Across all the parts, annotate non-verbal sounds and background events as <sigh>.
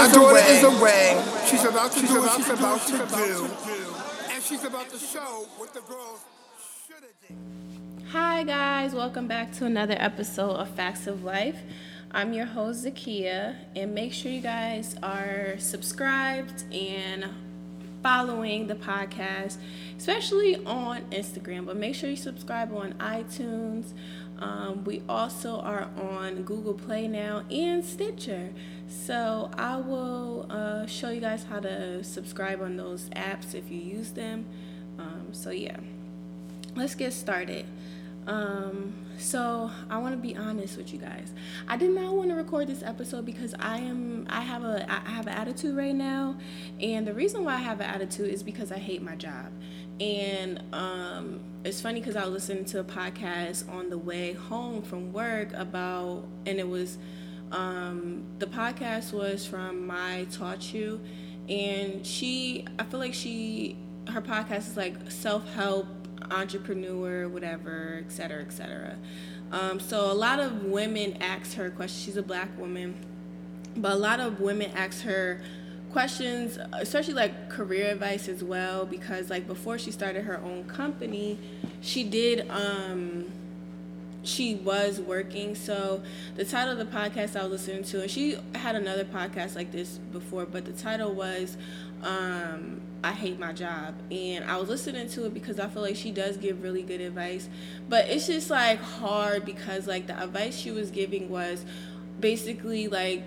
My daughter is away. She's about to do what she's about to do. And she's about to show what the girls should have done. Hi, guys. Welcome back to another episode of Facts of Life. I'm your host, Zakia, and make sure you guys are subscribed and following the podcast, especially on Instagram. But make sure you subscribe on iTunes. Um, we also are on Google Play now and Stitcher. So I will uh, show you guys how to subscribe on those apps if you use them. Um, so yeah, let's get started. Um, so I want to be honest with you guys. I did not want to record this episode because I am I have a I have an attitude right now, and the reason why I have an attitude is because I hate my job. And um, it's funny because I was listening to a podcast on the way home from work about, and it was um, the podcast was from My Taught You, and she I feel like she her podcast is like self help entrepreneur, whatever, et cetera, et cetera. Um, so a lot of women ask her questions. She's a black woman, but a lot of women ask her questions, especially like career advice as well, because like before she started her own company, she did. Um, she was working. So the title of the podcast I was listening to, and she had another podcast like this before, but the title was um, I hate my job. And I was listening to it because I feel like she does give really good advice. But it's just like hard because like the advice she was giving was basically like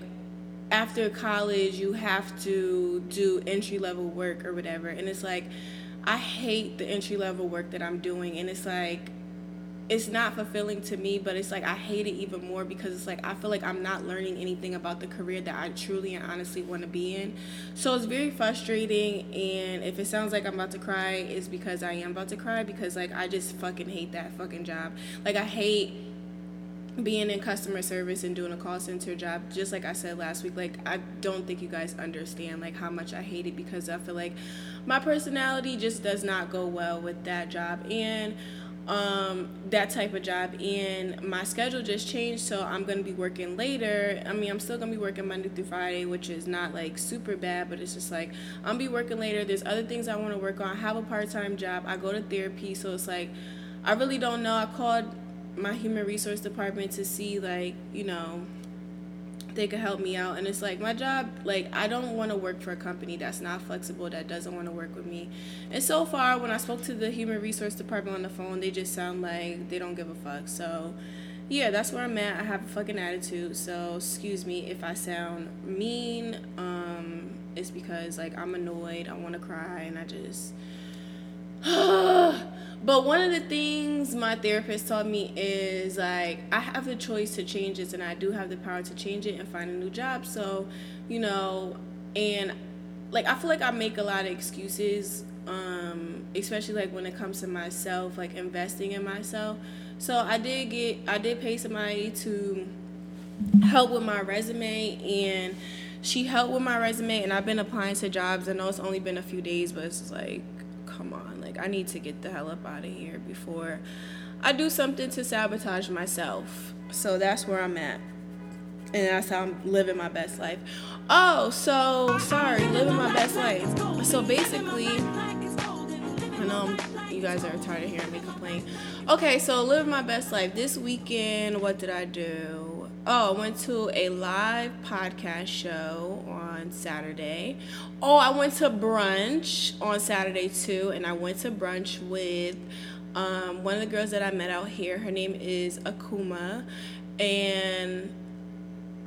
after college you have to do entry level work or whatever. And it's like I hate the entry level work that I'm doing and it's like it's not fulfilling to me, but it's like I hate it even more because it's like I feel like I'm not learning anything about the career that I truly and honestly want to be in. So it's very frustrating. And if it sounds like I'm about to cry, it's because I am about to cry because like I just fucking hate that fucking job. Like I hate being in customer service and doing a call center job just like i said last week like i don't think you guys understand like how much i hate it because i feel like my personality just does not go well with that job and um, that type of job. And my schedule just changed so i'm gonna be working later. I mean i'm still gonna be working monday through friday which is not like super bad but it's just like i'm gonna be working later. There's other things i want to work on. I have a part-time job. I go to therapy so it's like i really don't know. I called my human resource department to see like you know they could help me out. And it's like my job like i don't want to work for a company that's not flexible that doesn't want to work with me. And so far when i spoke to the human resource department on the phone they just sound like they don't give a fuck. So yeah that's where i'm at. I have a fucking attitude. So excuse me if i sound mean um it's because like i'm annoyed. I want to cry and i just <sighs> But one of the things my therapist taught me is like I have the choice to change this and I do have the power to change it and find a new job. So, you know, and like I feel like I make a lot of excuses um especially like when it comes to myself, like investing in myself. So, I did get I did pay somebody to help with my resume and she helped with my resume and I've been applying to jobs. I know it's only been a few days, but it's like come on, like I need to get the hell up out of here before I do something to sabotage myself. So that's where I'm at. And that's how I'm living my best life. Oh, so sorry, living my best life. So basically, I know you guys are tired of hearing me complain. Okay, so living my best life. This weekend, what did I do? Oh, I went to a live podcast show on Saturday. Oh, I went to brunch on Saturday too, and I went to brunch with um, one of the girls that I met out here. Her name is Akuoma, and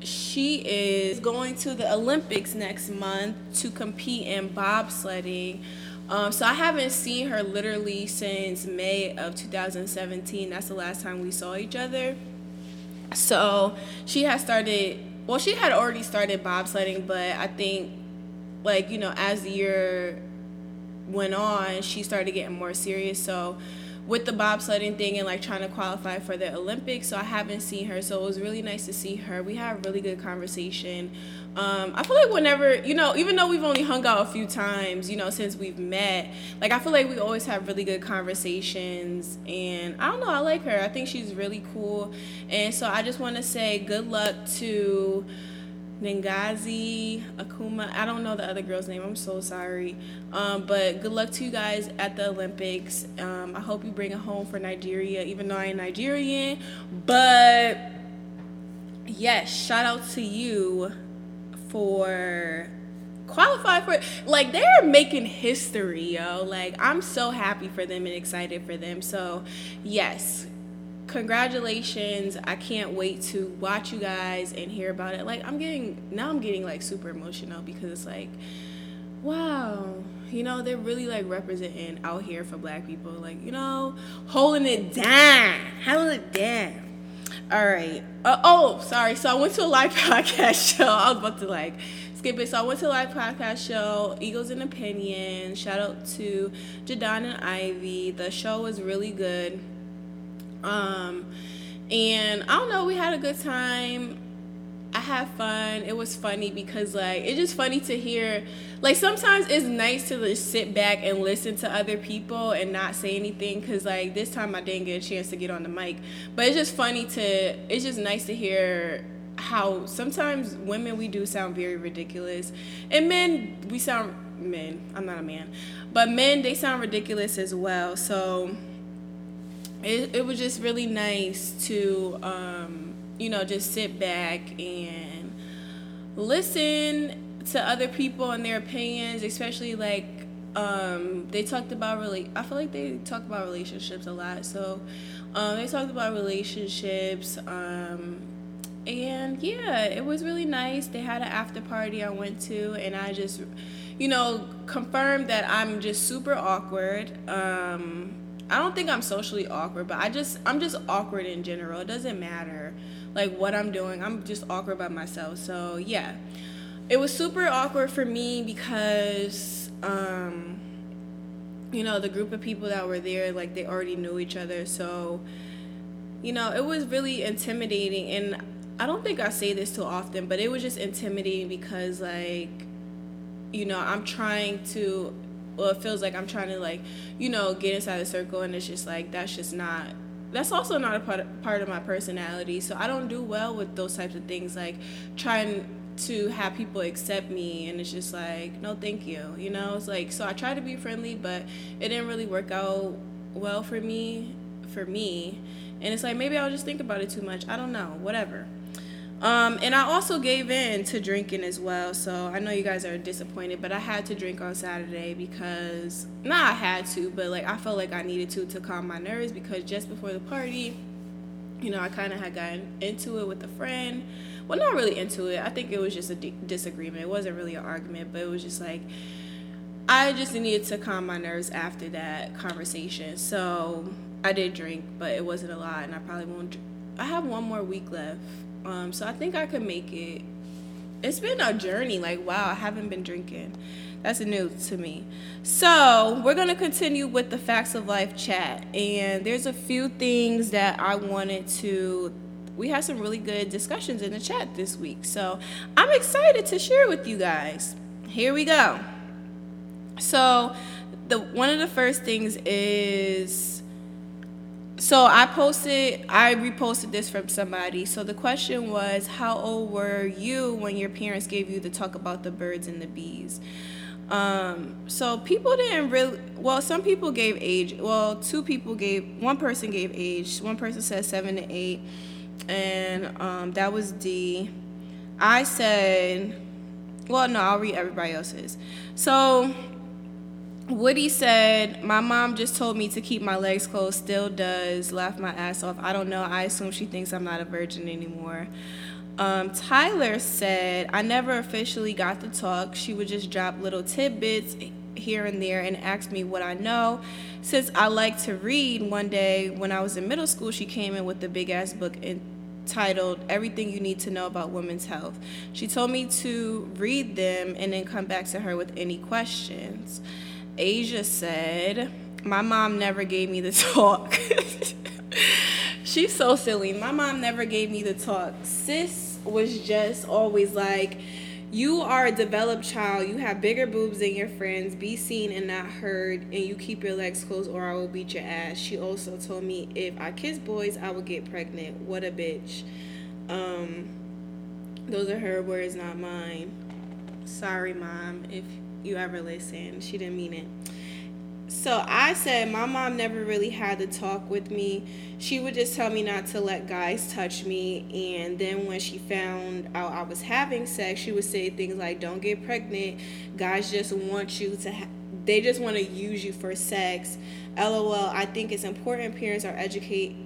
she is going to the Olympics next month to compete in bobsledding. Um, so I haven't seen her literally since May of 2017. That's the last time we saw each other. So she has started, well, she had already started bobsledding, but I think, like, you know, as the year went on, she started getting more serious. So with the bobsledding thing and like trying to qualify for the Olympics. So I haven't seen her. So it was really nice to see her. We had a really good conversation. Um, I feel like whenever, you know, even though we've only hung out a few times, you know, since we've met, like I feel like we always have really good conversations. And I don't know, I like her. I think she's really cool. And so I just want to say good luck to Ngozi Akuoma. I don't know the other girl's name. I'm so sorry. Um, but good luck to you guys at the Olympics. Um, I hope you bring it home for Nigeria, even though I ain't Nigerian. But yes, shout out to you for qualify for. Like they're making history, yo. Like I'm so happy for them and excited for them. So yes, congratulations. I can't wait to watch you guys and hear about it. Like I'm getting now I'm getting like super emotional because it's like wow, you know, they're really like representing out here for black people, like, you know, holding it down, holding it down. All right. Uh, oh, sorry. So I went to a live <laughs> podcast show. I was about to like skip it. So I went to a live podcast show, Eagles and Opinion. Shout out to Jadon and Ivy. The show was really good. Um, and I don't know, we had a good time. I had fun. It was funny because like it's just funny to hear. Like sometimes it's nice to just sit back and listen to other people and not say anything because like this time I didn't get a chance to get on the mic. But it's just funny to. It's just nice to hear how sometimes women we do sound very ridiculous, and men we sound men. I'm not a man, but men they sound ridiculous as well. So it, it was just really nice to um, you know just sit back and listen to other people and their opinions especially like um, they talked about really i feel like they talk about relationships a lot. So um, they talked about relationships um, and yeah it was really nice. They had an after party i went to and i just you know confirmed that i'm just super awkward. Um, I don't think I'm socially awkward, but I just I'm just awkward in general. It doesn't matter like what I'm doing. I'm just awkward by myself. So, yeah. It was super awkward for me because um you know, the group of people that were there like they already knew each other. So, you know, it was really intimidating and I don't think I say this too often, but it was just intimidating because like you know, I'm trying to well it feels like i'm trying to like you know get inside the circle and it's just like that's just not that's also not a part, part of my personality. So i don't do well with those types of things like trying to have people accept me and it's just like no thank you you know? It's like so i try to be friendly but it didn't really work out well for me for me. And it's like maybe i'll just think about it too much. I don't know whatever um, and I also gave in to drinking as well. So I know you guys are disappointed, but I had to drink on Saturday because, not I had to, but like I felt like I needed to to calm my nerves because just before the party, you know, I kind of had gotten into it with a friend. Well, not really into it. I think it was just a disagreement. It wasn't really an argument, but it was just like, I just needed to calm my nerves after that conversation. So I did drink, but it wasn't a lot, and I probably won't. I have one more week left um, so I think I could make it. It's been a journey. Like, wow, I haven't been drinking. That's new to me. So, we're going to continue with the Facts of Life chat. And there's a few things that I wanted to. We had some really good discussions in the chat this week. So, I'm excited to share with you guys. Here we go. So, the one of the first things is so I posted, I reposted this from somebody. So the question was, how old were you when your parents gave you the talk about the birds and the bees? Um, so people didn't really, well, some people gave age. Well, two people gave, one person gave age. One person said seven to eight, and um, that was D. I said, well, no, I'll read everybody else's. So Woody said, My mom just told me to keep my legs closed, still does, laugh my ass off. I don't know. I assume she thinks I'm not a virgin anymore. Um, Tyler said, I never officially got the talk. She would just drop little tidbits here and there and ask me what I know. Since I like to read, one day when I was in middle school, she came in with a big ass book entitled Everything You Need to Know About Women's Health. She told me to read them and then come back to her with any questions. Asia said, My mom never gave me the talk. <laughs> She's so silly. My mom never gave me the talk. Sis was just always like, You are a developed child. You have bigger boobs than your friends. Be seen and not heard. And you keep your legs closed or I will beat your ass. She also told me if I kiss boys, I will get pregnant. What a bitch. Um, Those are her words, not mine. Sorry, mom, if you ever listen. She didn't mean it. So I said my mom never really had to talk with me. She would just tell me not to let guys touch me. And then when she found out I was having sex, she would say things like, Don't get pregnant. Guys just want you to, ha- they just want to use you for sex. LOL, I think it's important parents are educate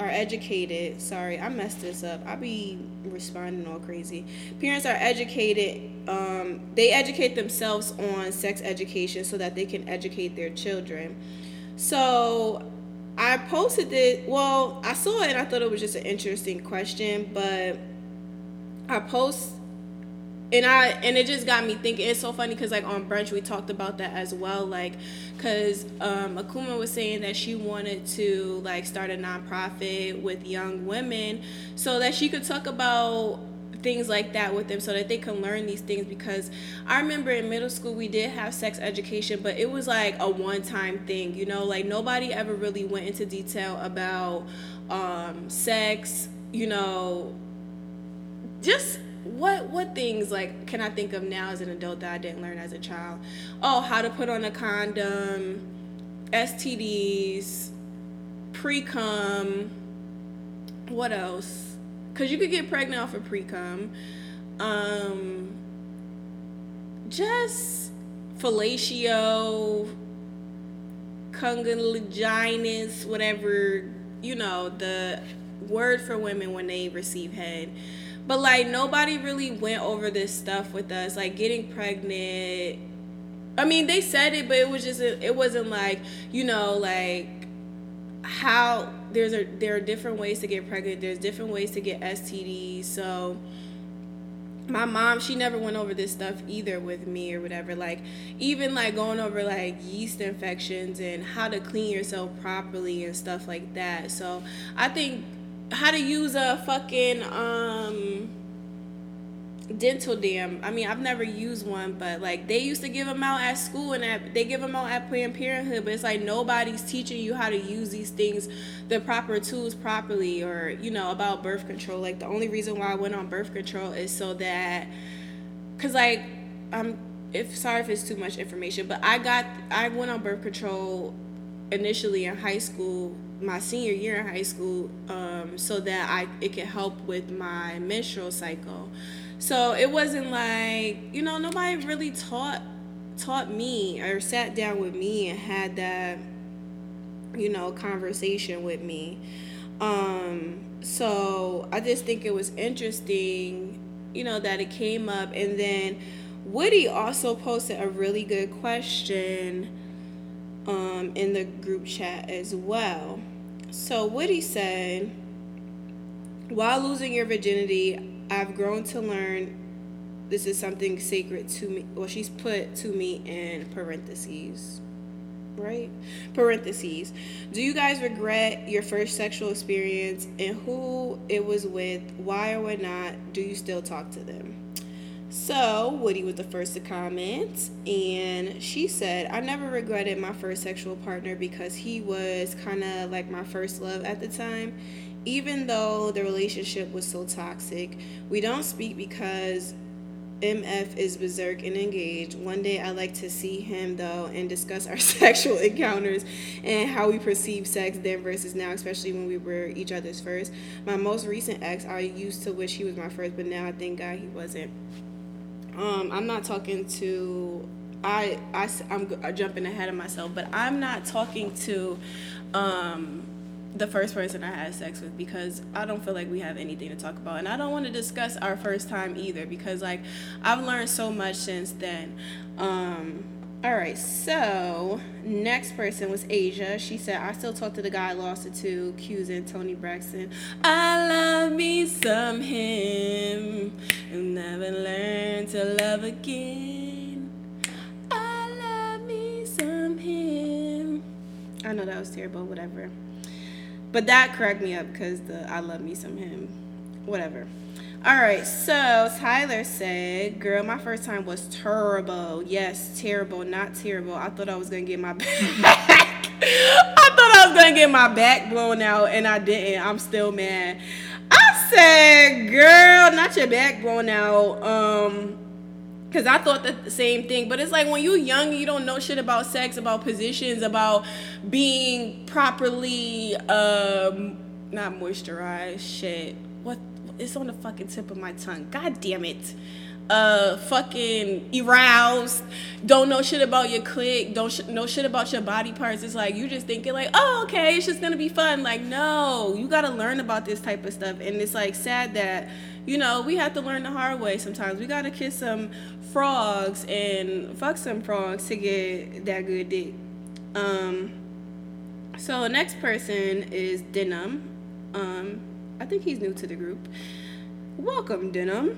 are educated. Sorry, I messed this up. I be responding all crazy. Parents are educated. Um, they educate themselves on sex education so that they can educate their children. So I posted it. Well, I saw it and I thought it was just an interesting question, but I post and I and it just got me thinking. It's so funny because like on brunch we talked about that as well. Like, cause um, Akuoma was saying that she wanted to like start a nonprofit with young women so that she could talk about things like that with them so that they can learn these things because I remember in middle school we did have sex education but it was like a one time thing you know like nobody ever really went into detail about um, sex you know just what what things like can I think of now as an adult that I didn't learn as a child? Oh, how to put on a condom, STDs, pre cum. What else? Cause you could get pregnant off of pre cum. Um, just fellatio, cunnilingus, whatever you know the word for women when they receive head but like nobody really went over this stuff with us, like getting pregnant. I mean, they said it, but it was just it wasn't like you know like how there's a there are different ways to get pregnant. There's different ways to get STDs. So my mom she never went over this stuff either with me or whatever like even like going over like yeast infections and how to clean yourself properly and stuff like that so i think how to use a fucking um dental dam. I mean, I've never used one, but like they used to give them out at school and at, they give them out at Planned Parenthood, but it's like nobody's teaching you how to use these things, the proper tools properly, or you know about birth control. Like the only reason why I went on birth control is so that, cause like I'm if sorry if it's too much information, but I got I went on birth control initially in high school my senior year in high school um, so that I it could help with my menstrual cycle. So it wasn't like you know nobody really taught taught me or sat down with me and had that you know conversation with me. Um, so I just think it was interesting, you know, that it came up and then Woody also posted a really good question um, in the group chat as well. So Woody said, while losing your virginity, I've grown to learn this is something sacred to me. Well, she's put to me in parentheses. Right? Parentheses. Do you guys regret your first sexual experience and who it was with? Why or why not do you still talk to them? So, Woody was the first to comment, and she said, I never regretted my first sexual partner because he was kind of like my first love at the time. Even though the relationship was so toxic, we don't speak because MF is berserk and engaged. One day I like to see him though and discuss our <laughs> sexual encounters and how we perceive sex then versus now, especially when we were each other's first. My most recent ex, I used to wish he was my first, but now I thank God he wasn't. Um, I'm not talking to. I, I I'm jumping ahead of myself, but I'm not talking to um, the first person I had sex with because I don't feel like we have anything to talk about, and I don't want to discuss our first time either because like I've learned so much since then. Um, all right, so next person was Asia. She said, I still talk to the guy I lost it to, accusing Toni Braxton. I love me some him and never learn to love again. I love me some him. I know that was terrible, whatever. But that cracked me up because the I love me some him. Whatever. All right, so Tyler said, "Girl, my first time was terrible. Yes, terrible, not terrible. I thought I was gonna get my <laughs> back. I thought I was gonna get my back blown out, and I didn't. I'm still mad. I said, girl, not your backbone now. Um, Cause I thought the same thing, but it's like when you're young, you don't know shit about sex, about positions, about being properly, um, not moisturized. Shit, what? It's on the fucking tip of my tongue. God damn it. Uh fucking aroused. Don't know shit about your clit don't sh- know shit about your body parts. It's like you just thinking like oh okay it's just gonna be fun. Like no you gotta learn about this type of stuff. And it's like sad that you know we have to learn the hard way sometimes. We gotta kiss some frogs and fuck some frogs to get that good dick. Um so next person is denim. Um i think he's new to the group welcome denim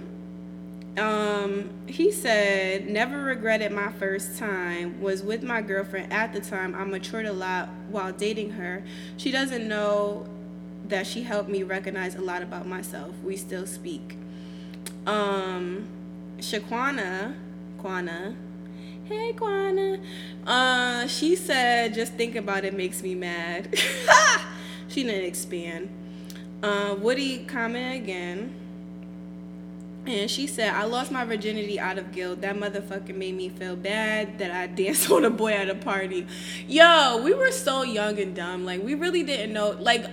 um, he said, never regretted my first time. Was with my girlfriend at the time. I matured a lot while dating her. She doesn't know that she helped me recognize a lot about myself. We still speak. Um, Shaquana, Quana, hey Quana, uh, she said, just think about it makes me mad. <laughs> she didn't expand. Uh, Woody comment again. And she said, I lost my virginity out of guilt. That motherfucker made me feel bad that I <laughs> danced on a boy at a party. Yo, we were so young and dumb. Like, we really didn't know. Like,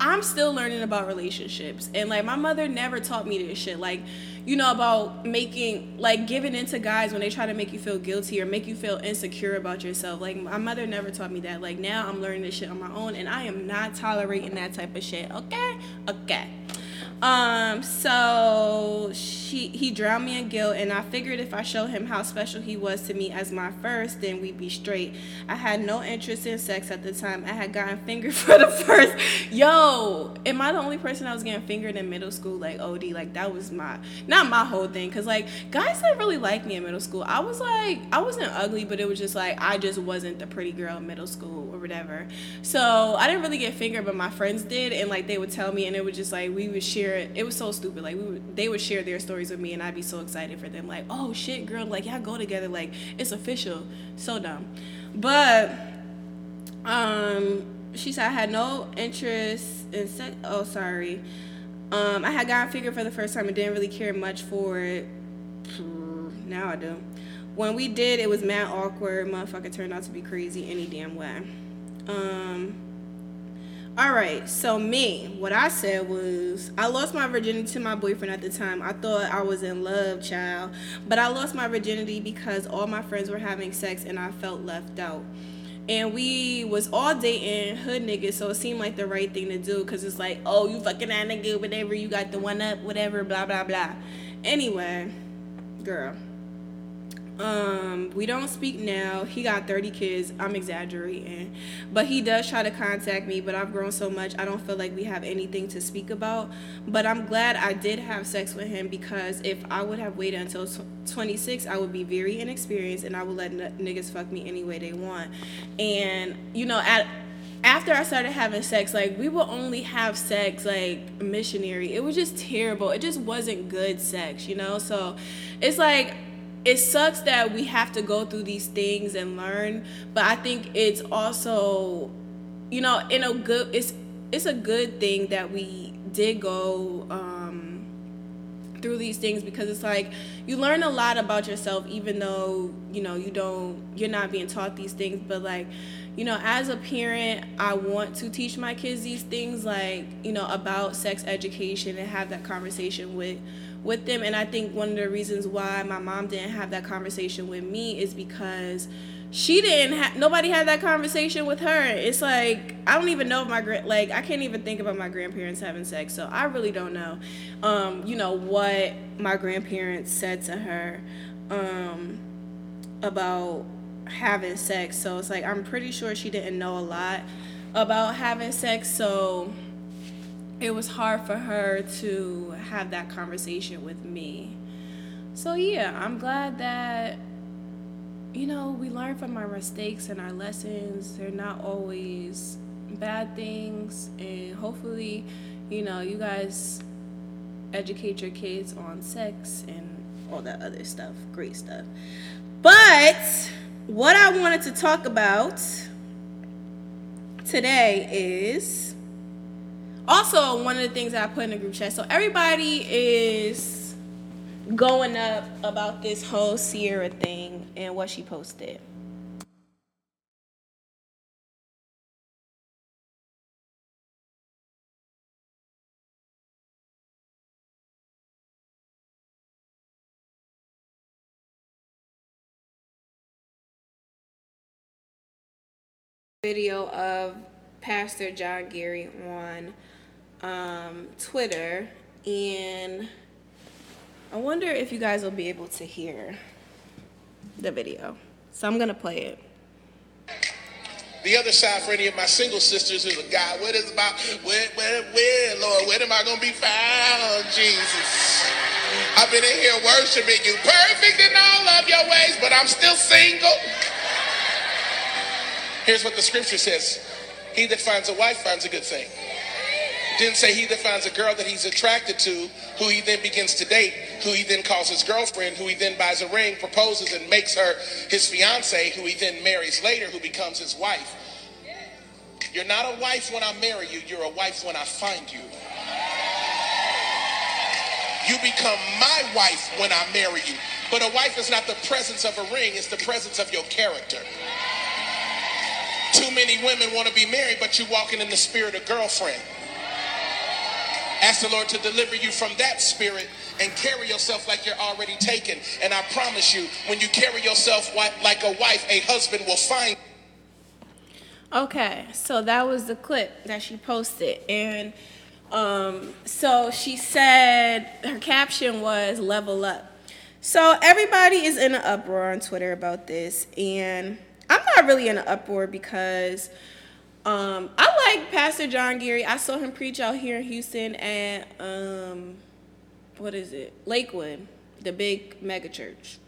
I'm still learning about relationships. And, like, my mother never taught me this shit. Like, you know, about making, like, giving into guys when they try to make you feel guilty or make you feel insecure about yourself. Like, my mother never taught me that. Like, now I'm learning this shit on my own. And I am not tolerating that type of shit. Okay? Okay. Um, so she he drowned me in guilt, and I figured if I show him how special he was to me as my first, then we'd be straight. I had no interest in sex at the time. I had gotten fingered <laughs> for the first. Yo, am I the only person that was getting fingered in middle school? Like OD, like that was my not my whole thing, cause like guys didn't really like me in middle school. I was like I wasn't ugly, but it was just like I just wasn't the pretty girl in middle school or whatever. So I didn't really get fingered, but my friends did, and like they would tell me, and it was just like we would share. It was so stupid. Like we would, they would share their stories with me, and I'd be so excited for them. Like, oh shit, girl, like y'all go together. Like it's official. So dumb. But um, she said I had no interest in sex. Oh, sorry. Um, I had gotten figured for the first time and didn't really care much for it. Now I do. When we did, it was mad awkward. Motherfucker turned out to be crazy any damn way. Um, all right, so me, what I said was I lost my virginity to my boyfriend at the time. I thought I was in love, child, but I lost my virginity because all my friends were having sex and I felt left out. And we was all dating hood niggas, so it seemed like the right thing to do because it's like, oh, you fucking that nigga, whatever, you got the one up, whatever, blah blah blah. Anyway, girl um, we don't speak now. He got 30 kids. I'm exaggerating. But he does try to contact me, but I've grown so much, I don't feel like we have anything to speak about. But I'm glad I did have sex with him because if I would have waited until 26, I would be very inexperienced and I would let n- niggas fuck me any way they want. And, you know, at after I started having sex, like we would only have sex like missionary. It was just terrible. It just wasn't good sex, you know? So it's like it sucks that we have to go through these things and learn, but I think it's also, you know, in a good it's it's a good thing that we did go um, through these things because it's like you learn a lot about yourself even though you know you don't you're not being taught these things but like you know as a parent i want to teach my kids these things like you know about sex education and have that conversation with with them. And I think one of the reasons why my mom didn't have that conversation with me is because she didn't have nobody had that conversation with her. It's like i don't even know if my like i can't even think about my grandparents having sex. So i really don't know um you know what my grandparents said to her um about having sex. So it's like i'm pretty sure she didn't know a lot about having sex. So it was hard for her to have that conversation with me. So, yeah, I'm glad that, you know, we learn from our mistakes and our lessons. They're not always bad things. And hopefully, you know, you guys educate your kids on sex and all that other stuff. Great stuff. But what I wanted to talk about today is also one of the things that I put in the group chat. So everybody is going up about this whole Ciara thing and what she posted. video of Pastor John Gray on um, Twitter, and I wonder if you guys will be able to hear the video. So I'm gonna play it. The other side for any of my single sisters is a God. What is about where, where, where, Lord? Where am I gonna be found, Jesus? I've been in here worshiping you, perfect in all of your ways, but I'm still single. Here's what the scripture says He that finds a wife finds a good thing. Didn't say he finds a girl that he's attracted to, who he then begins to date, who he then calls his girlfriend, who he then buys a ring, proposes, and makes her his fiance, who he then marries later, who becomes his wife. You're not a wife when I marry you, you're a wife when I find you. You become my wife when I marry you. But a wife is not the presence of a ring, it's the presence of your character. Too many women want to be married, but you're walking in the spirit of girlfriend. Ask the Lord to deliver you from that spirit and carry yourself like you're already taken. And I promise you, when you carry yourself like a wife, a husband will find. Okay, so that was the clip that she posted. And um, so she said her caption was level up. So everybody is in an uproar on Twitter about this. And I'm not really in an uproar because um, I like Pastor John Gray. I saw him preach out here in Houston at um, what is it? Lakewood, the big mega church.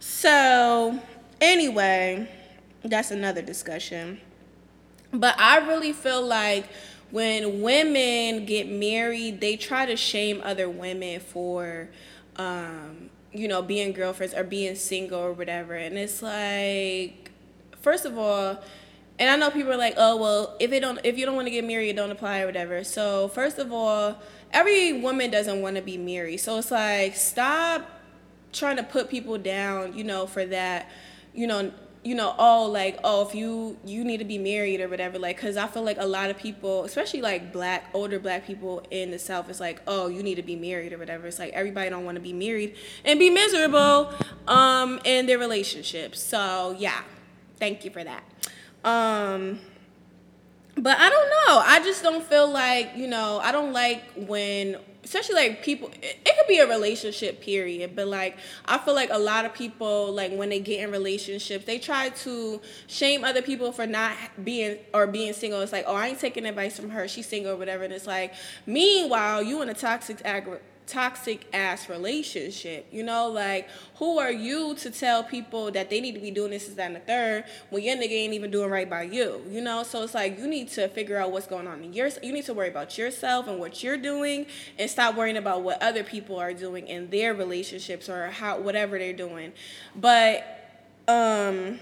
So anyway, that's another discussion. But I really feel like when women get married, they try to shame other women for um, you know, being girlfriends or being single or whatever. And it's like, first of all, and I know people are like, oh well, if it don't, if you don't want to get married, don't apply or whatever. So first of all, every woman doesn't want to be married. So it's like, stop trying to put people down, you know, for that, you know, you know, oh, like, oh, if you you need to be married or whatever, like, cause I feel like a lot of people, especially like black, older black people in the South, it's like, oh, you need to be married or whatever. It's like everybody don't want to be married and be miserable, um, in their relationships. So yeah, thank you for that. Um, but I don't know. I just don't feel like you know. I don't like when especially like people it, it, could be a relationship period but like i feel like a lot of people like when they get in relationships they try to shame other people for not being or being single it's like oh i ain't taking advice from her she's single or whatever and it's like meanwhile you in a toxic ag- toxic ass relationship. You know, like who are you to tell people that they need to be doing this, is that, and the third when your nigga ain't even doing right by you? You know, so it's like you need to figure out what's going on in your. You need to worry about yourself and what you're doing, and stop worrying about what other people are doing in their relationships or how whatever they're doing. But um,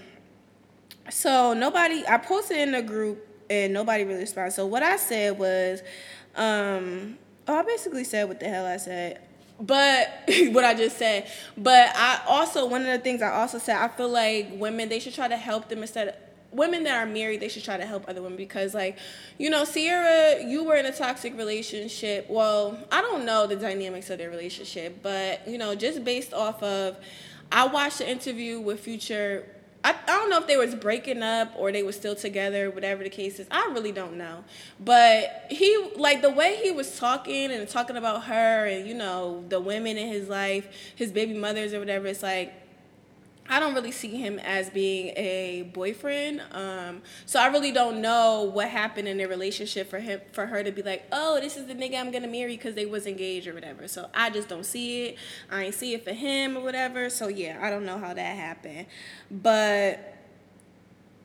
so nobody. I posted in the group and nobody really responded. So what I said was, um Oh, I basically said what the hell I said. But <laughs> what I just said. But I also one of the things I also said, I feel like women they should try to help them instead of women that are married, they should try to help other women because, like, you know, Ciara, you were in a toxic relationship. Well, I don't know the dynamics of their relationship, but you know, just based off of, I watched the interview with Future I, I don't know if they was breaking up or they were still together, whatever the case is. I really don't know. But he like the way he was talking and talking about her and you know the women in his life, his baby mothers or whatever. It's like I don't really see him as being a boyfriend. Um, so I really don't know what happened in their relationship for him for her to be like, oh, this is the nigga I'm gonna marry because they was engaged or whatever. So I just don't see it. I ain't see it for him or whatever. So yeah, I don't know how that happened. But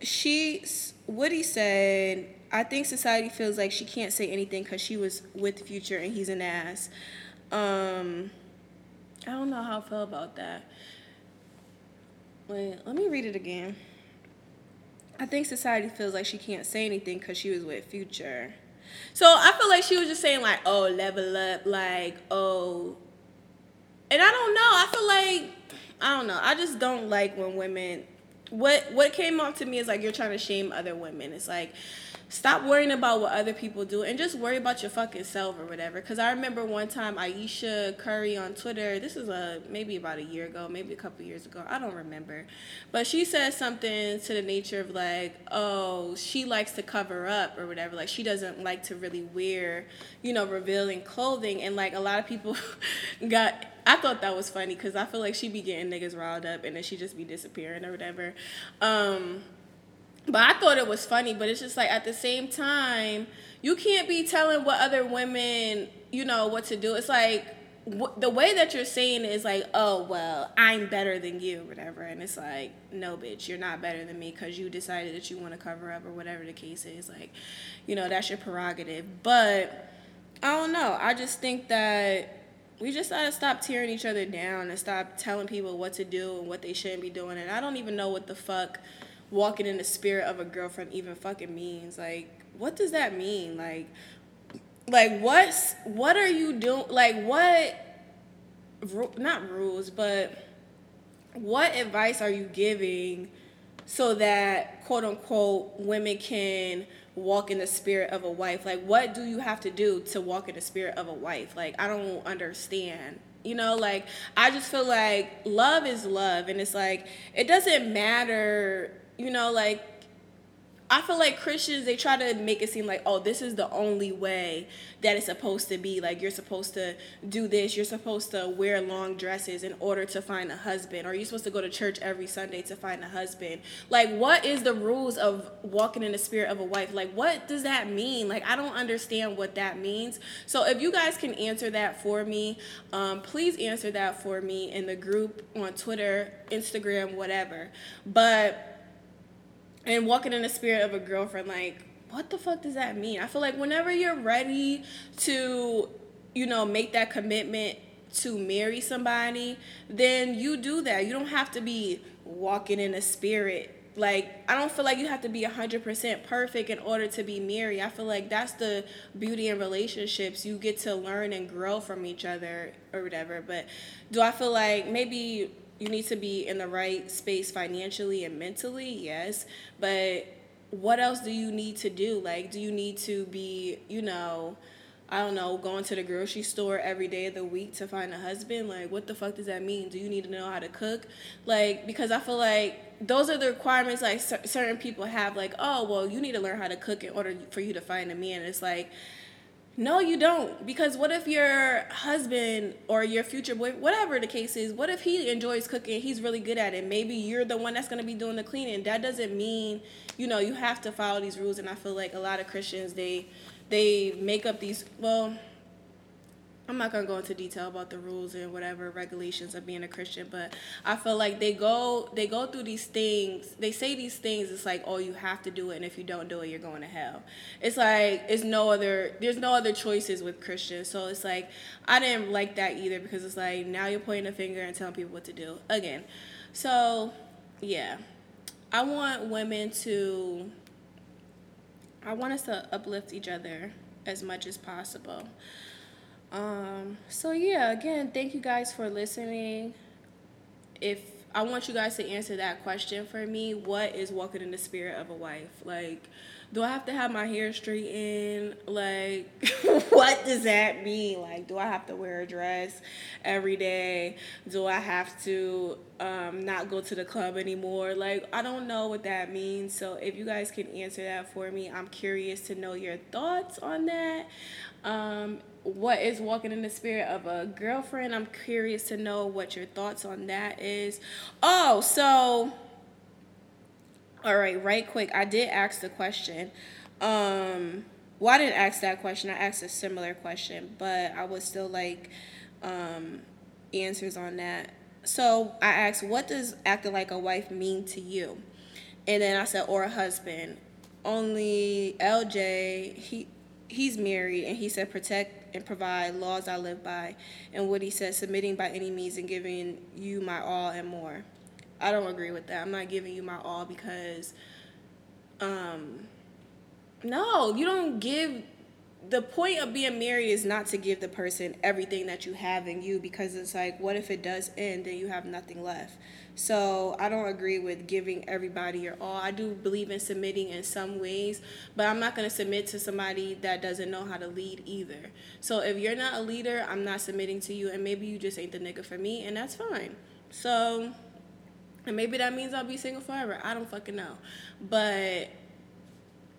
she, Woody said, I think society feels like she can't say anything because she was with Future and he's an ass. Um, I don't know how I feel about that. Wait, let me read it again. I think society feels like she can't say anything because she was with Future. So I feel like she was just saying like, oh, level up, like, oh, and I don't know. I feel like I don't know. I just don't like when women. What what came off to me is like you're trying to shame other women. It's like stop worrying about what other people do and just worry about your fucking self or whatever. Because I remember one time Ayesha Curry on Twitter, this is a maybe about a year ago, maybe a couple years ago, I don't remember. But she said something to the nature of like, oh, she likes to cover up or whatever. Like she doesn't like to really wear, you know, revealing clothing. And like a lot of people <laughs> got I thought that was funny because I feel like she be getting niggas riled up and then she just be disappearing or whatever. Um, but I thought it was funny, but it's just like at the same time, you can't be telling what other women, you know, what to do. It's like w- the way that you're saying is like, oh, well, I'm better than you, whatever. And it's like, no, bitch, you're not better than me because you decided that you want to cover up or whatever the case is. Like, you know, that's your prerogative. But I don't know. I just think that we just gotta stop tearing each other down and stop telling people what to do and what they shouldn't be doing. And I don't even know what the fuck walking in the spirit of a girlfriend even fucking means. Like, what does that mean? Like, like what's what are you doing? Like, what? Not rules, but what advice are you giving so that quote unquote women can walk in the spirit of a wife? Like, what do you have to do to walk in the spirit of a wife? Like, I don't understand. You know, like, I just feel like love is love. And it's like, it doesn't matter you know, like I feel like Christians they try to make it seem like oh this is the only way that it's supposed to be. Like you're supposed to do this you're supposed to wear long dresses in order to find a husband or you're supposed to go to church every Sunday to find a husband. Like what is the rules of walking in the spirit of a wife? Like what does that mean? Like I don't understand what that means. So if you guys can answer that for me um, please answer that for me in the group on Twitter Instagram whatever. But and walking in the spirit of a girlfriend like what the fuck does that mean? I feel like whenever you're ready to you know make that commitment to marry somebody then you do that. You don't have to be walking in a spirit. Like i don't feel like you have to be 100% perfect in order to be married. I feel like that's the beauty in relationships. You get to learn and grow from each other or whatever. But do i feel like maybe you need to be in the right space financially and mentally, yes. But what else do you need to do? Like, do you need to be, you know, I don't know, going to the grocery store every day of the week to find a husband? Like, what the fuck does that mean? Do you need to know how to cook? Like, because I feel like those are the requirements like certain people have. Like, oh, well, you need to learn how to cook in order for you to find a man. It's like, no, you don't. Because what if your husband or your future boy, whatever the case is, what if he enjoys cooking? He's really good at it. Maybe you're the one that's going to be doing the cleaning. That doesn't mean, you know, you have to follow these rules. And I feel like a lot of Christians, they they make up these, well, I'm not gonna go into detail about the rules and whatever regulations of being a Christian, but I feel like they go they go through these things. They say these things. It's like, oh, you have to do it, and if you don't do it, you're going to hell. It's like it's no other. There's no other choices with Christians. So it's like I didn't like that either because it's like now you're pointing a finger and telling people what to do again. So yeah, I want women to. I want us to uplift each other as much as possible. Um, so yeah, again, thank you guys for listening. If I want you guys to answer that question for me, what is walking in the spirit of a wife? Like, do I have to have my hair straightened? Like, <laughs> what does that mean? Like, do I have to wear a dress every day? Do I have to um, not go to the club anymore? Like, I don't know what that means. So, if you guys can answer that for me, I'm curious to know your thoughts on that. Um, what is walking in the spirit of a girlfriend. I'm curious to know what your thoughts on that is. Oh, so all right, right quick. I did ask the question. Um well, I didn't ask that question. I asked a similar question, but I would still like um answers on that. So I asked, what does acting like a wife mean to you? And then I said, or a husband. Only LJ, he he's married and he said protect and provide laws I live by and what he said submitting by any means and giving you my all and more. I don't agree with that. I'm not giving you my all because um no, you don't give the point of being married is not to give the person everything that you have in you because it's like what if it does end and you have nothing left? So i don't agree with giving everybody your all. I do believe in submitting in some ways but i'm not going to submit to somebody that doesn't know how to lead either. So if you're not a leader i'm not submitting to you and maybe you just ain't the nigga for me and that's fine. So and maybe that means i'll be single forever. I don't fucking know. But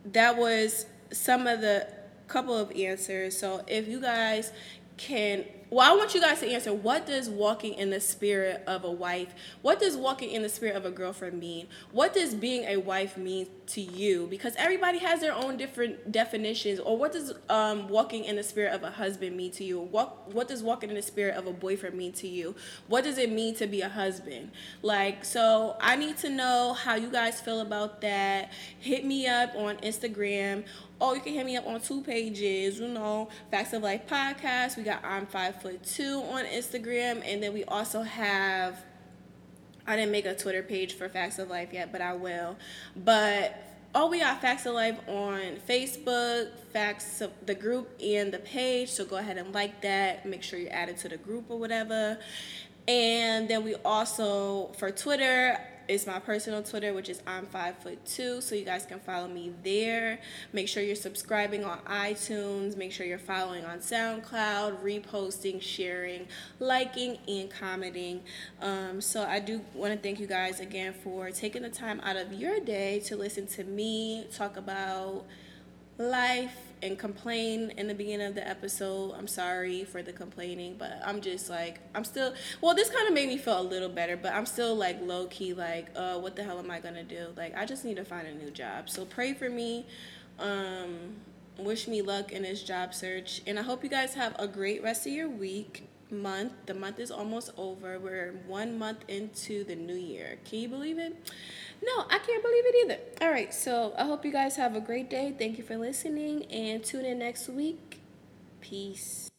that was some of the couple of answers. So if you guys can well, I want you guys to answer what does walking in the spirit of a wife, what does walking in the spirit of a girlfriend mean? What does being a wife mean to you? Because everybody has their own different definitions. Or what does um, walking in the spirit of a husband mean to you? What what does walking in the spirit of a boyfriend mean to you? What does it mean to be a husband? Like, so I need to know how you guys feel about that. Hit me up on Instagram Oh, you can hit me up on two pages, you know, Facts of Life podcast. We got I'm Five Foot Two on Instagram, and then we also have. I didn't make a Twitter page for Facts of Life yet, but I will. But oh, we got Facts of Life on Facebook, Facts of the group and the page. So go ahead and like that. Make sure you're added to the group or whatever. And then we also for Twitter, it's my personal Twitter, which is I'm five foot two, so you guys can follow me there. Make sure you're subscribing on iTunes. Make sure you're following on SoundCloud, reposting, sharing, liking, and commenting. Um, so I do want to thank you guys again for taking the time out of your day to listen to me talk about life and complain in the beginning of the episode. I'm sorry for the complaining, but I'm just like I'm still well, this kind of made me feel a little better, but I'm still like low key like, uh, what the hell am I gonna do? Like I just need to find a new job. So pray for me. Um, wish me luck in this job search. And I hope you guys have a great rest of your week. Month. The month is almost over. We're one month into the new year. Can you believe it? No, I can't believe it either. All right, so I hope you guys have a great day. Thank you for listening and tune in next week. Peace.